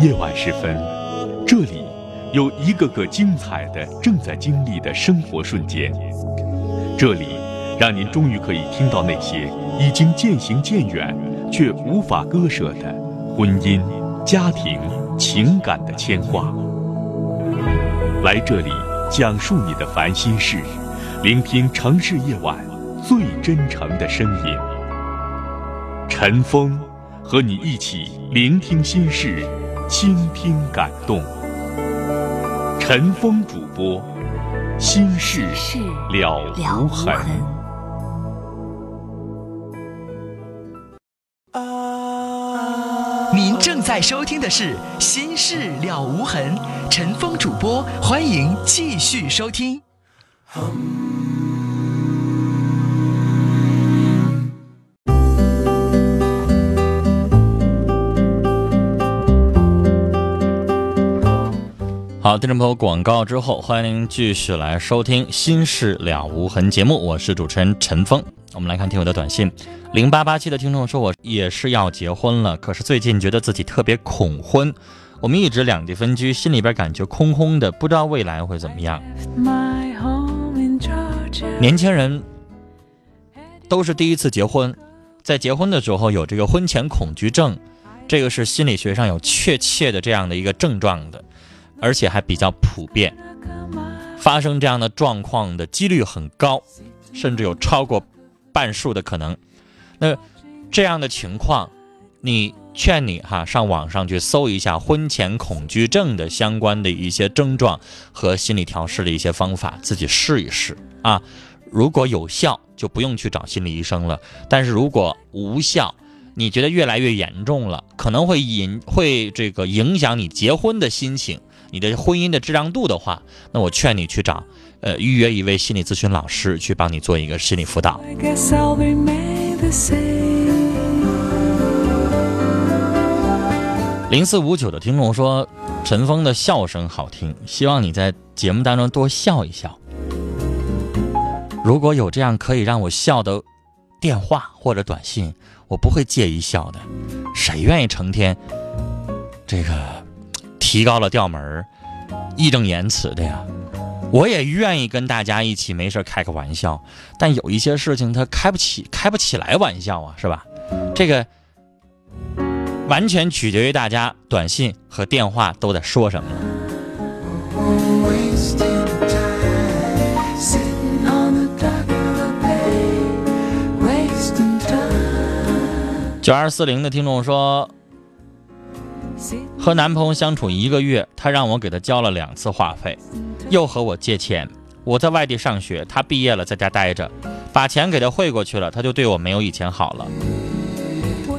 夜晚时分，这里有一个个精彩的正在经历的生活瞬间，这里让您终于可以听到那些已经渐行渐远却无法割舍的婚姻、家庭、情感的牵挂。来这里讲述你的烦心事，聆听城市夜晚最真诚的声音。陈峰和你一起聆听心事，倾听感动。陈峰主播，心事了无痕。您正在收听的是《心事了无痕》，陈峰主播，欢迎继续收听。好，听众朋友，广告之后，欢迎您继续来收听《心事了无痕》节目，我是主持人陈峰。我们来看听友的短信，零八八七的听众说，我也是要结婚了，可是最近觉得自己特别恐婚。我们一直两地分居，心里边感觉空空的，不知道未来会怎么样。年轻人都是第一次结婚，在结婚的时候有这个婚前恐惧症，这个是心理学上有确切的这样的一个症状的。而且还比较普遍，发生这样的状况的几率很高，甚至有超过半数的可能。那这样的情况，你劝你哈上网上去搜一下婚前恐惧症的相关的一些症状和心理调试的一些方法，自己试一试啊。如果有效，就不用去找心理医生了；但是如果无效，你觉得越来越严重了，可能会引会这个影响你结婚的心情。你的婚姻的质量度的话，那我劝你去找，呃，预约一位心理咨询老师去帮你做一个心理辅导。零四五九的听众说，陈峰的笑声好听，希望你在节目当中多笑一笑。如果有这样可以让我笑的电话或者短信，我不会介意笑的。谁愿意成天这个？提高了调门儿义正言辞的呀。我也愿意跟大家一起没事开个玩笑，但有一些事情他开不起，开不起来玩笑啊，是吧？这个完全取决于大家短信和电话都在说什么。九二四零的听众说。和男朋友相处一个月，他让我给他交了两次话费，又和我借钱。我在外地上学，他毕业了在家待着，把钱给他汇过去了，他就对我没有以前好了。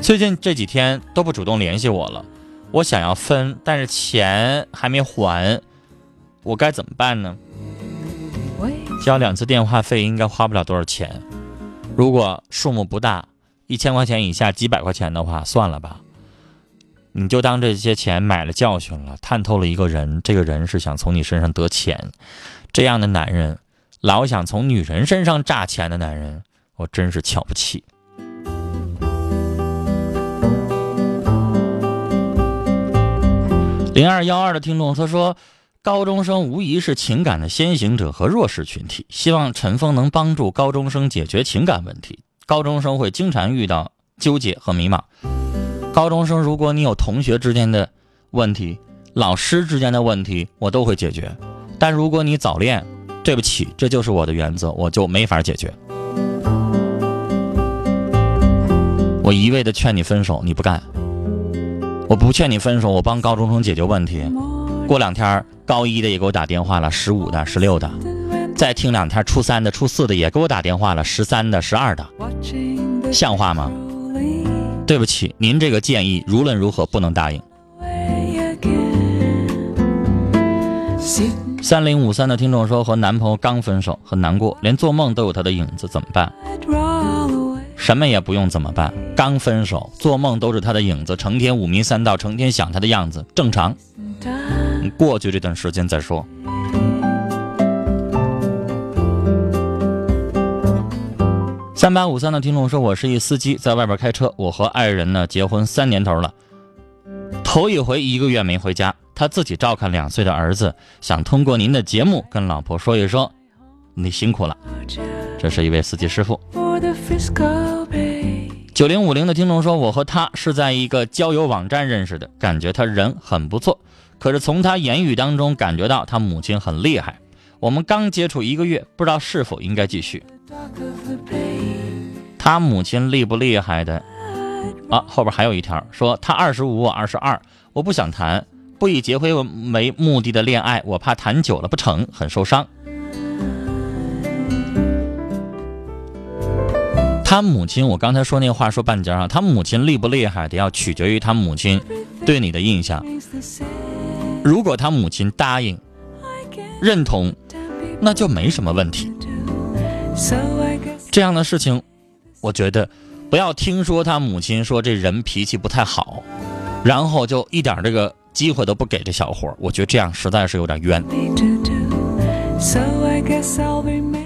最近这几天都不主动联系我了，我想要分，但是钱还没还，我该怎么办呢？交两次电话费应该花不了多少钱，如果数目不大，一千块钱以下几百块钱的话，算了吧。你就当这些钱买了教训了，探透了一个人，这个人是想从你身上得钱，这样的男人，老想从女人身上榨钱的男人，我真是瞧不起。零二幺二的听众他说，高中生无疑是情感的先行者和弱势群体，希望陈峰能帮助高中生解决情感问题。高中生会经常遇到纠结和迷茫。高中生，如果你有同学之间的问题、老师之间的问题，我都会解决。但如果你早恋，对不起，这就是我的原则，我就没法解决。我一味的劝你分手，你不干；我不劝你分手，我帮高中生解决问题。过两天高一的也给我打电话了，十五的、十六的，再听两天初三的、初四的也给我打电话了，十三的、十二的，像话吗？对不起，您这个建议无论如何不能答应。三零五三的听众说，和男朋友刚分手，很难过，连做梦都有他的影子，怎么办？什么也不用怎么办？刚分手，做梦都是他的影子，成天五迷三道，成天想他的样子，正常。过去这段时间再说。三八五三的听众说：“我是一司机，在外边开车。我和爱人呢结婚三年头了，头一回一个月没回家，他自己照看两岁的儿子，想通过您的节目跟老婆说一说，你辛苦了。这是一位司机师傅。九零五零的听众说，我和他是在一个交友网站认识的，感觉他人很不错，可是从他言语当中感觉到他母亲很厉害。我们刚接触一个月，不知道是否应该继续。他母亲厉不厉害的？啊，后边还有一条说他二十五，我二十二，我不想谈，不以结婚为目的的恋爱，我怕谈久了不成，很受伤。他母亲，我刚才说那话说半截啊，他母亲厉不厉害的要取决于他母亲对你的印象。如果他母亲答应、认同，那就没什么问题。这样的事情，我觉得。不要听说他母亲说这人脾气不太好，然后就一点这个机会都不给这小伙儿我觉得这样实在是有点冤。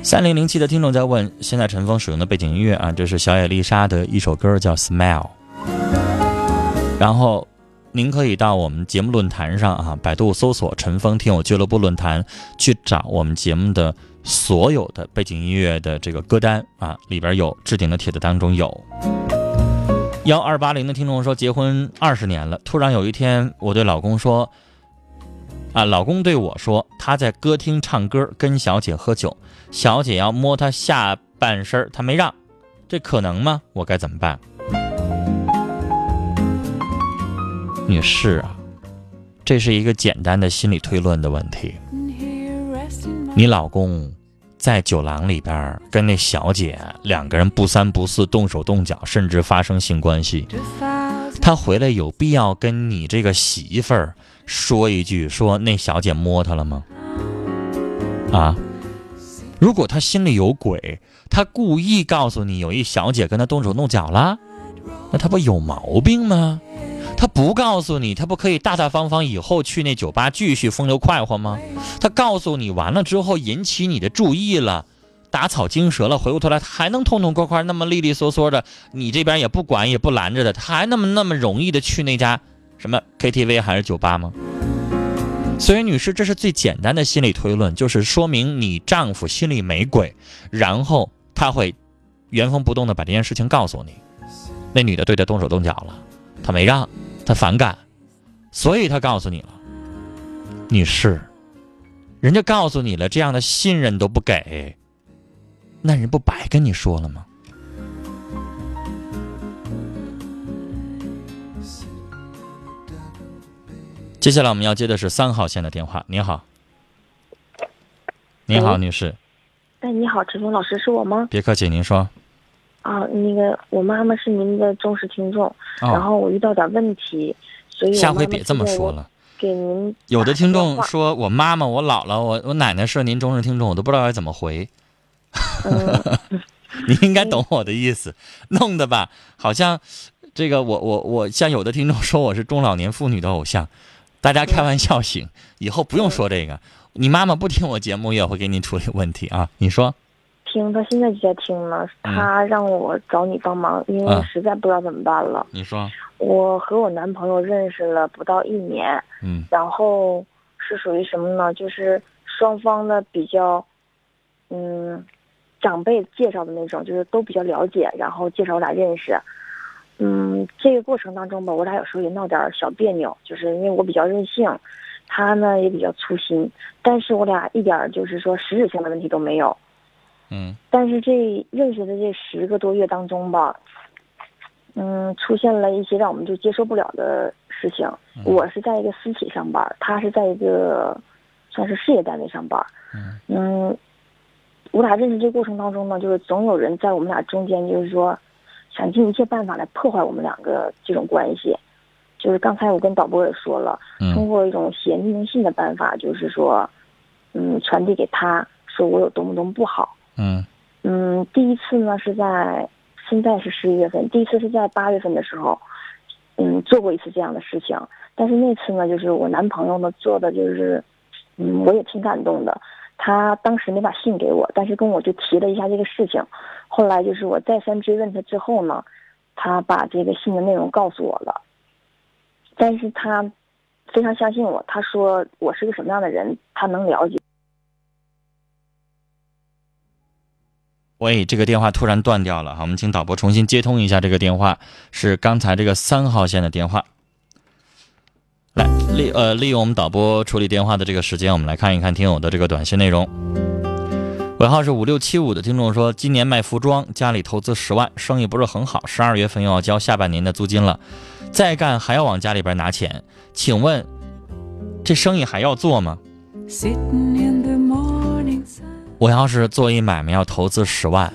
三零零七的听众在问，现在陈峰使用的背景音乐啊，这是小野丽莎的一首歌叫《Smile》。然后，您可以到我们节目论坛上啊，百度搜索“陈峰听友俱乐部论坛”去找我们节目的。所有的背景音乐的这个歌单啊，里边有置顶的帖子当中有。幺二八零的听众说，结婚二十年了，突然有一天，我对老公说，啊，老公对我说，他在歌厅唱歌，跟小姐喝酒，小姐要摸他下半身，他没让，这可能吗？我该怎么办？女士啊，这是一个简单的心理推论的问题。你老公在酒廊里边跟那小姐两个人不三不四动手动脚，甚至发生性关系。他回来有必要跟你这个媳妇儿说一句，说那小姐摸他了吗？啊？如果他心里有鬼，他故意告诉你有一小姐跟他动手动脚了，那他不有毛病吗？他不告诉你，他不可以大大方方以后去那酒吧继续风流快活吗？他告诉你完了之后引起你的注意了，打草惊蛇了，回过头来他还能痛痛快快那么利利索索的，你这边也不管也不拦着的，他还那么那么容易的去那家什么 KTV 还是酒吧吗？所以女士，这是最简单的心理推论，就是说明你丈夫心里没鬼，然后他会原封不动的把这件事情告诉你，那女的对他动手动脚了，他没让。他反感，所以他告诉你了，女士，人家告诉你了，这样的信任都不给，那人不白跟你说了吗？接下来我们要接的是三号线的电话。你好，你好，女士。哎，你好，陈峰老师，是我吗？别客气，您说。啊，那个我妈妈是您的忠实听众，然后我遇到点问题，所以下回别这么说了。给您有的听众说我妈妈、我姥姥、我我奶奶是您忠实听众，我都不知道该怎么回。你应该懂我的意思，弄得吧，好像这个我我我像有的听众说我是中老年妇女的偶像，大家开玩笑行，以后不用说这个。你妈妈不听我节目也会给你处理问题啊，你说。听他现在就在听呢，他让我找你帮忙，因为实在不知道怎么办了。你说，我和我男朋友认识了不到一年，嗯，然后是属于什么呢？就是双方的比较，嗯，长辈介绍的那种，就是都比较了解，然后介绍我俩认识。嗯，这个过程当中吧，我俩有时候也闹点小别扭，就是因为我比较任性，他呢也比较粗心，但是我俩一点就是说实质性的问题都没有。嗯，但是这认识的这十个多月当中吧，嗯，出现了一些让我们就接受不了的事情。我是在一个私企上班，他是在一个算是事业单位上班。嗯，我俩认识这过程当中呢，就是总有人在我们俩中间，就是说想尽一切办法来破坏我们两个这种关系。就是刚才我跟导播也说了，通过一种写匿名信的办法，就是说，嗯，传递给他说我有多么多么不好。嗯嗯，第一次呢是在现在是十一月份，第一次是在八月份的时候，嗯，做过一次这样的事情。但是那次呢，就是我男朋友呢做的就是，嗯，我也挺感动的。他当时没把信给我，但是跟我就提了一下这个事情。后来就是我再三追问他之后呢，他把这个信的内容告诉我了。但是他非常相信我，他说我是个什么样的人，他能了解。喂，这个电话突然断掉了哈，我们请导播重新接通一下这个电话，是刚才这个三号线的电话。来利呃利用我们导播处理电话的这个时间，我们来看一看听友的这个短信内容。尾号是五六七五的听众说，今年卖服装，家里投资十万，生意不是很好，十二月份又要交下半年的租金了，再干还要往家里边拿钱，请问这生意还要做吗？我要是做一买卖要投资十万，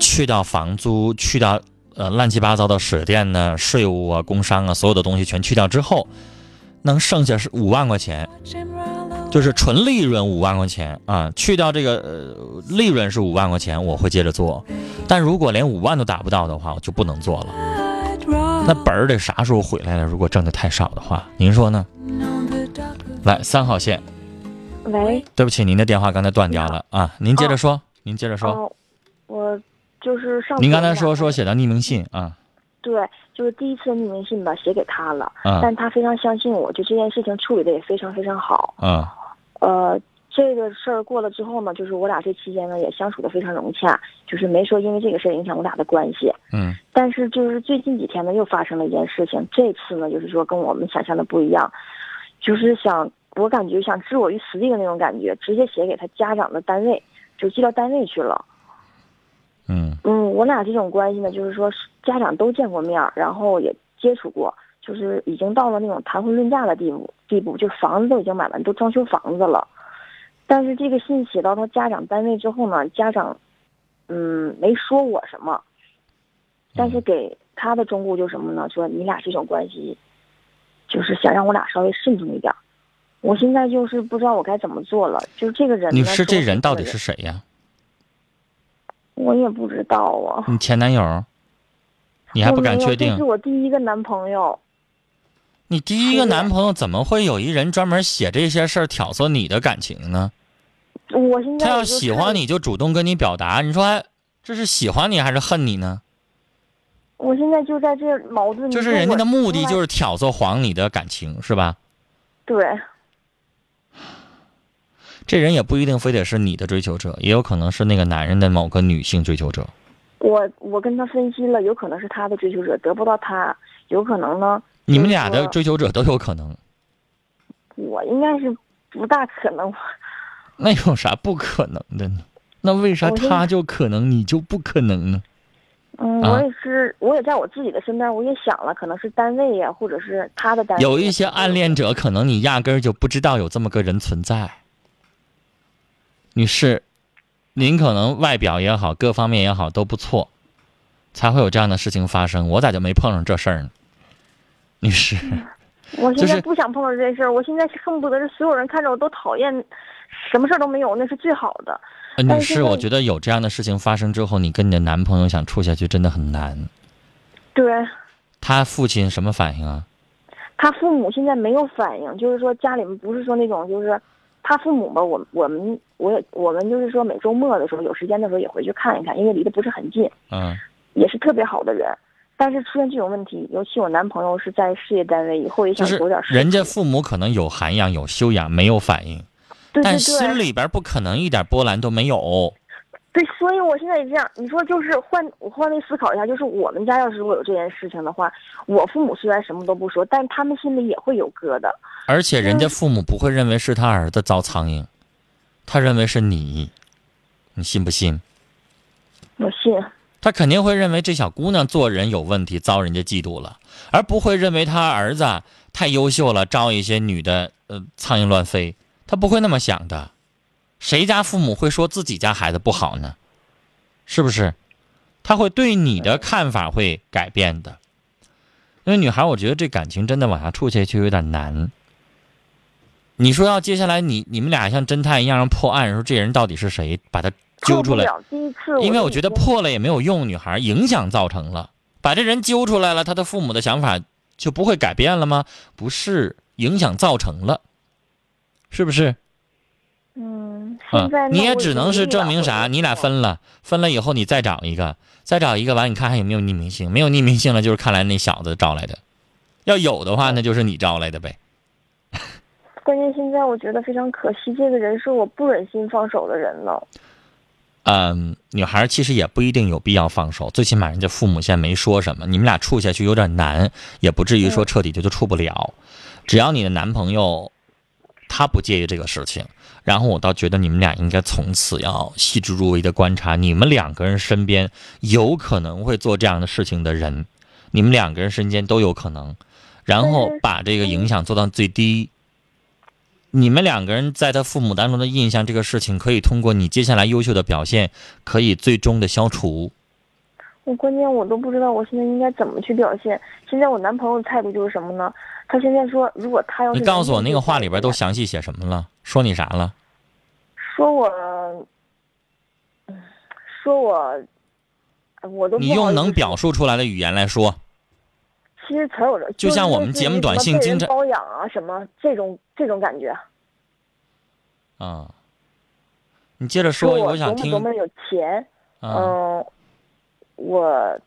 去掉房租，去掉呃乱七八糟的水电呢、税务啊、工商啊，所有的东西全去掉之后，能剩下是五万块钱，就是纯利润五万块钱啊。去掉这个呃利润是五万块钱，我会接着做。但如果连五万都达不到的话，我就不能做了。那本儿得啥时候回来呢？如果挣的太少的话，您说呢？来，三号线。喂，对不起，您的电话刚才断掉了啊，您接着说，您接着说。哦，我就是上。您刚才说说写的匿名信啊？对，就是第一次匿名信吧，写给他了。嗯。但他非常相信我，就这件事情处理的也非常非常好。嗯。呃，这个事儿过了之后呢，就是我俩这期间呢也相处的非常融洽，就是没说因为这个事儿影响我俩的关系。嗯。但是就是最近几天呢，又发生了一件事情，这次呢就是说跟我们想象的不一样，就是想。我感觉想置我于死地的那种感觉，直接写给他家长的单位，就寄到单位去了。嗯嗯，我俩这种关系呢，就是说家长都见过面，然后也接触过，就是已经到了那种谈婚论嫁的地步，地步就房子都已经买完，都装修房子了。但是这个信写到他家长单位之后呢，家长嗯没说我什么，但是给他的忠告就什么呢？说你俩这种关系，就是想让我俩稍微慎重一点。我现在就是不知道我该怎么做了，就是这个人。你是这人到底是谁呀？我也不知道啊。你前男友？你还不敢确定？这是我第一个男朋友。你第一个男朋友怎么会有一人专门写这些事儿挑唆你的感情呢？我现在他要喜欢你就主动跟你表达，你说这是喜欢你还是恨你呢？我现在就在这矛盾。就是人家的目的就是挑唆黄你的感情，是吧？对。这人也不一定非得是你的追求者，也有可能是那个男人的某个女性追求者。我我跟他分析了，有可能是他的追求者得不到他，有可能呢。你们俩的追求者都有可能。我应该是不大可能。那有啥不可能的呢？那为啥他就可能，你就不可能呢？嗯，我也是，我也在我自己的身边，我也想了，可能是单位呀，或者是他的单位。有一些暗恋者，可能你压根儿就不知道有这么个人存在。女士，您可能外表也好，各方面也好都不错，才会有这样的事情发生。我咋就没碰上这事儿呢？女士，我 现在不想碰到这事儿，我现在恨不得是所有人看着我都讨厌，什么事儿都没有，那是最好的。女士，我觉得有这样的事情发生之后，你跟你的男朋友想处下去真的很难。对。他父亲什么反应啊？他父母现在没有反应，就是说家里面不是说那种就是。他父母吧，我我们我也我们就是说每周末的时候有时间的时候也回去看一看，因为离得不是很近。嗯，也是特别好的人，但是出现这种问题，尤其我男朋友是在事业单位，以后也想有点。人家父母可能有涵养、有修养，没有反应，但心里边不可能一点波澜都没有。对，所以我现在也这样。你说就是换我换位思考一下，就是我们家要是如果有这件事情的话，我父母虽然什么都不说，但他们心里也会有疙瘩。而且人家父母不会认为是他儿子遭苍蝇，他认为是你，你信不信？我信。他肯定会认为这小姑娘做人有问题，遭人家嫉妒了，而不会认为他儿子太优秀了，招一些女的呃苍蝇乱飞。他不会那么想的。谁家父母会说自己家孩子不好呢？是不是？他会对你的看法会改变的。因为女孩，我觉得这感情真的往下处下去有点难。你说要接下来你你们俩像侦探一样破案，说这人到底是谁，把他揪出来。因为我觉得破了也没有用，女孩影响造成了，把这人揪出来了，他的父母的想法就不会改变了吗？不是，影响造成了，是不是？嗯，你也只能是证明啥？你俩分了，分了以后你再找一个，再找一个完，你看还有没有匿名性？没有匿名性了，就是看来那小子招来的。要有的话，那就是你招来的呗。关键现在我觉得非常可惜，这个人是我不忍心放手的人了。嗯，女孩其实也不一定有必要放手，最起码人家父母现在没说什么，你们俩处下去有点难，也不至于说彻底就就处不了。只要你的男朋友他不介意这个事情，然后我倒觉得你们俩应该从此要细致入微的观察你们两个人身边有可能会做这样的事情的人，你们两个人身边都有可能，然后把这个影响做到最低。你们两个人在他父母当中的印象，这个事情可以通过你接下来优秀的表现，可以最终的消除。我关键我都不知道我现在应该怎么去表现。现在我男朋友的态度就是什么呢？他现在说，如果他要是你告诉我那个话里边都详细写什么了？说你啥了？说我，嗯说我，我都你用能表述出来的语言来说。其实词有的，就像我们节目短信经常包养啊什么这种这种感觉。啊，你接着说，我想听多么多么有钱，啊。嗯，我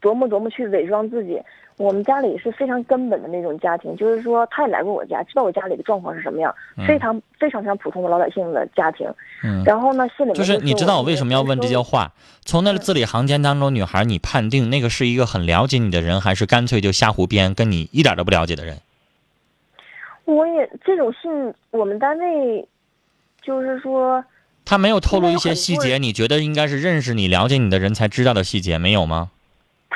琢磨琢磨去伪装自己。我们家里是非常根本的那种家庭，就是说他也来过我家，知道我家里的状况是什么样，非常非常非常普通的老百姓的家庭。嗯，然后呢，心里面就是你知道我为什么要问这些话？从那字里行间当中，女孩，你判定那个是一个很了解你的人，还是干脆就瞎胡编，跟你一点都不了解的人？我也这种信，我们单位就是说，他没有透露一些细节，你觉得应该是认识你、了解你的人才知道的细节，没有吗？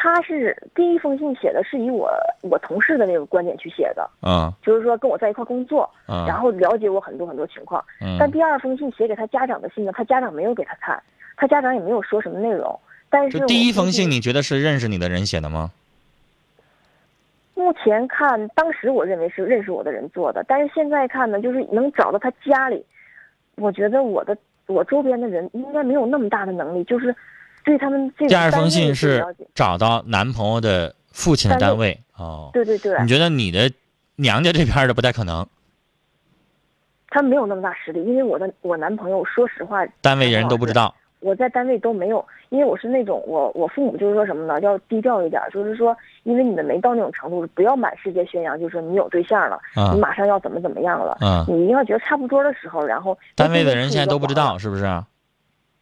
他是第一封信写的是以我我同事的那个观点去写的，啊就是说跟我在一块工作，嗯，然后了解我很多很多情况。嗯但第二封信写给他家长的信呢，他家长没有给他看，他家长也没有说什么内容。但是第一封信，你觉得是认识你的人写的吗？目前看，当时我认为是认识我的人做的，但是现在看呢，就是能找到他家里，我觉得我的我周边的人应该没有那么大的能力，就是对他们这第二封信是找到男朋友的父亲的单单位哦。对对对，你觉得你的娘家这边的不太可能？他没有那么大实力，因为我的我男朋友，说实话，单位人都不知道。我在单位都没有，因为我是那种我我父母就是说什么呢，要低调一点，就是说，因为你们没到那种程度，不要满世界宣扬，就是说你有对象了，啊你马上要怎么怎么样了，嗯，你一定要觉得差不多的时候，然后单位的人现在都不知道，是不是？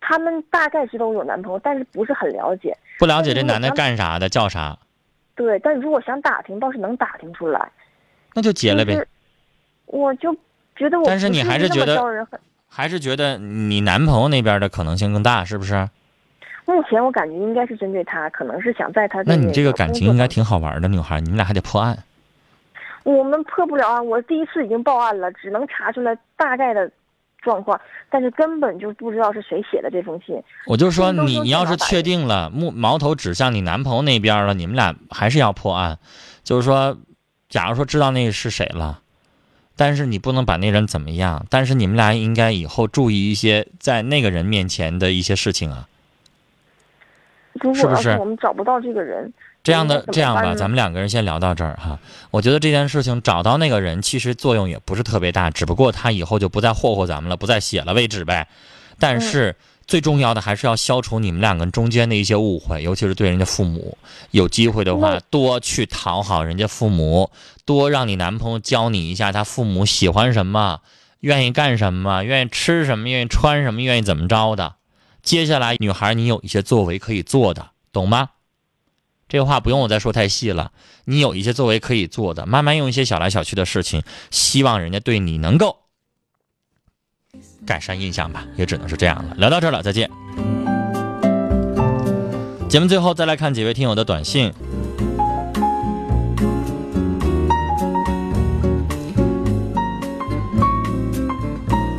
他们大概知道我有男朋友，但是不是很了解，不了解这男的干啥的，叫啥，对，但如果想打听，倒是能打听出来，那就结了呗。我就觉得我，但是你还是觉得。还是觉得你男朋友那边的可能性更大，是不是？目前我感觉应该是针对他，可能是想在他的那你这个个感情应该挺好玩的，女孩，你们俩还得破案。我们破不了案，我第一次已经报案了，只能查出来大概的状况，但是根本就不知道是谁写的这封信。我就说你你要是确定了目矛头指向你男朋友那边了，你们俩还是要破案。就是说，假如说知道那个是谁了，但是你不能把那人怎么样，但是你们俩应该以后注意一些在那个人面前的一些事情啊。如果要是我们找不到这个人，这样的这样吧，咱们两个人先聊到这儿哈。我觉得这件事情找到那个人，其实作用也不是特别大，只不过他以后就不再霍霍咱们了，不再写了为止呗。但嗯是最重要的还是要消除你们两个人中间的一些误会，尤其是对人家父母。有机会的话，多去讨好人家父母，多让你男朋友教你一下他父母喜欢什么，愿意干什么，愿意吃什么，愿意穿什么，愿意怎么着的。接下来，女孩，你有一些作为可以做的，懂吗？这个话不用我再说太细了。你有一些作为可以做的，慢慢用一些小来小去的事情，希望人家对你能够改善印象吧，也只能是这样了。聊到这儿了，再见。节目最后再来看几位听友的短信。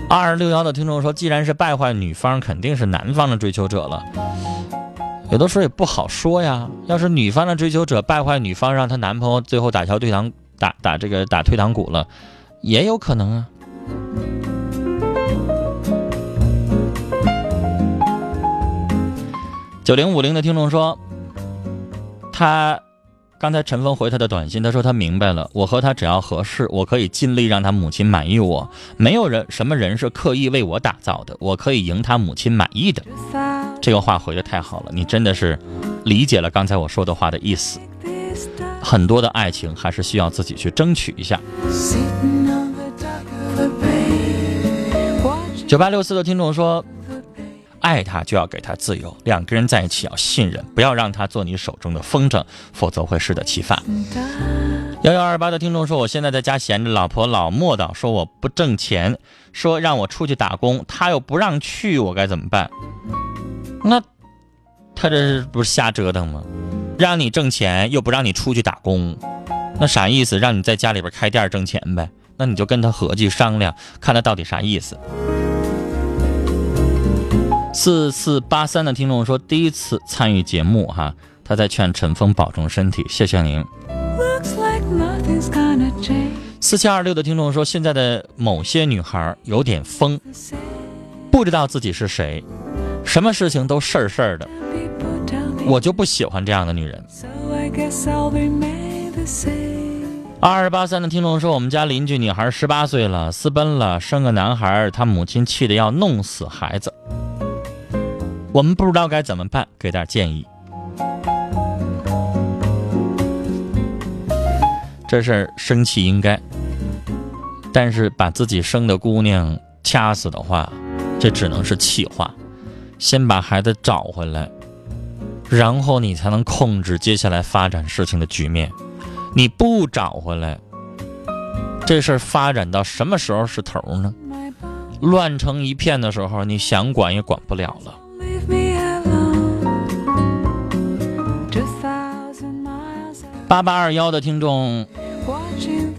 二六幺的听众说，既然是败坏女方，肯定是男方的追求者了。有的时候也不好说呀。要是女方的追求者败坏女方，让她男朋友最后打消退堂打打这个打退堂鼓了，也有可能啊。九零五零的听众说，他刚才陈峰回他的短信，他说他明白了，我和他只要合适，我可以尽力让他母亲满意我。没有人什么人是刻意为我打造的，我可以赢他母亲满意的。这个话回的太好了，你真的是理解了刚才我说的话的意思。很多的爱情还是需要自己去争取一下。九八六四的听众说。爱他就要给他自由，两个人在一起要信任，不要让他做你手中的风筝，否则会适得其反。幺幺二八的听众说，我现在在家闲着，老婆老磨叨，说我不挣钱，说让我出去打工，他又不让去，我该怎么办？那他这不是瞎折腾吗？让你挣钱又不让你出去打工，那啥意思？让你在家里边开店挣钱呗？那你就跟他合计商量，看他到底啥意思。四四八三的听众说，第一次参与节目哈，他在劝陈峰保重身体，谢谢您。四七二六的听众说，现在的某些女孩有点疯，不知道自己是谁，什么事情都事儿事儿的，我就不喜欢这样的女人。二二八三的听众说，我们家邻居女孩十八岁了，私奔了，生个男孩，她母亲气得要弄死孩子。我们不知道该怎么办，给点建议。这事儿生气应该，但是把自己生的姑娘掐死的话，这只能是气话。先把孩子找回来，然后你才能控制接下来发展事情的局面。你不找回来，这事儿发展到什么时候是头呢？乱成一片的时候，你想管也管不了了。八八二幺的听众，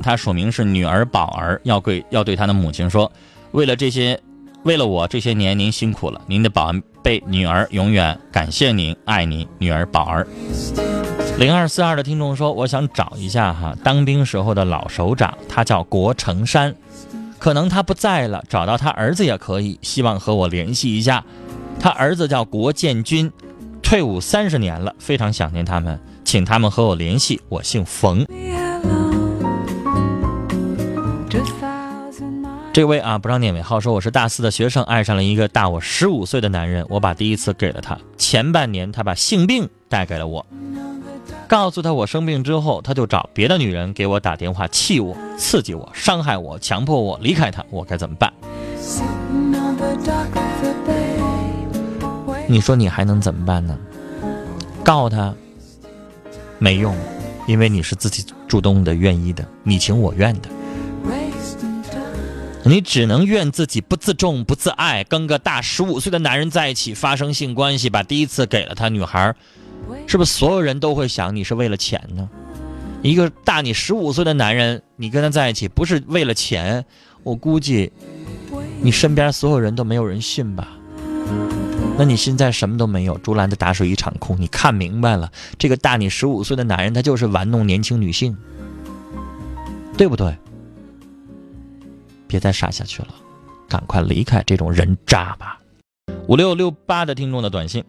他署名是女儿宝儿，要对要对他的母亲说，为了这些，为了我这些年您辛苦了，您的宝贝女儿永远感谢您，爱您，女儿宝儿。零二四二的听众说，我想找一下哈，当兵时候的老首长，他叫国成山，可能他不在了，找到他儿子也可以，希望和我联系一下。他儿子叫国建军，退伍三十年了，非常想念他们。请他们和我联系，我姓冯。这位啊，不让念尾号，说我是大四的学生，爱上了一个大我十五岁的男人，我把第一次给了他。前半年他把性病带给了我，告诉他我生病之后，他就找别的女人给我打电话，气我、刺激我、伤害我、强迫我离开他，我该怎么办？你说你还能怎么办呢？告他。没用，因为你是自己主动的、愿意的、你情我愿的，你只能怨自己不自重、不自爱，跟个大十五岁的男人在一起发生性关系，把第一次给了他。女孩，是不是所有人都会想你是为了钱呢？一个大你十五岁的男人，你跟他在一起不是为了钱，我估计你身边所有人都没有人信吧。那你现在什么都没有，竹篮子打水一场空。你看明白了，这个大你十五岁的男人，他就是玩弄年轻女性，对不对？别再傻下去了，赶快离开这种人渣吧。五六六八的听众的短信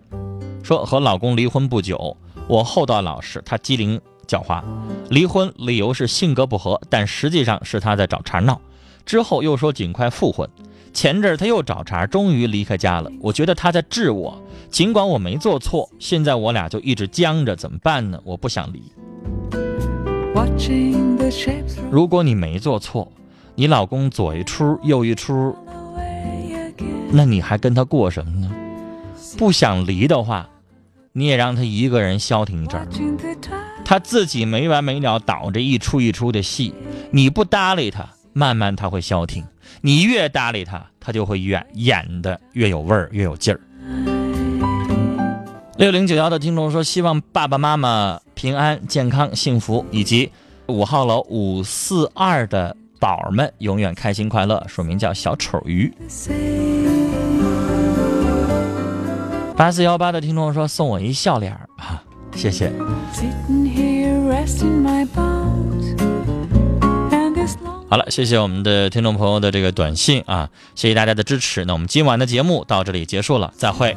说，和老公离婚不久，我厚道老实，他机灵狡猾。离婚理由是性格不合，但实际上是他在找茬闹。之后又说尽快复婚。前阵他又找茬，终于离开家了。我觉得他在治我，尽管我没做错，现在我俩就一直僵着，怎么办呢？我不想离。如果你没做错，你老公左一出右一出，那你还跟他过什么呢？不想离的话，你也让他一个人消停一阵儿，他自己没完没了倒着一出一出的戏，你不搭理他，慢慢他会消停。你越搭理他，他就会演演的越有味儿，越有劲儿。六零九幺的听众说，希望爸爸妈妈平安、健康、幸福，以及五号楼五四二的宝儿们永远开心快乐。署名叫小丑鱼。八四幺八的听众说，送我一笑脸啊，谢谢。好了，谢谢我们的听众朋友的这个短信啊，谢谢大家的支持。那我们今晚的节目到这里结束了，再会。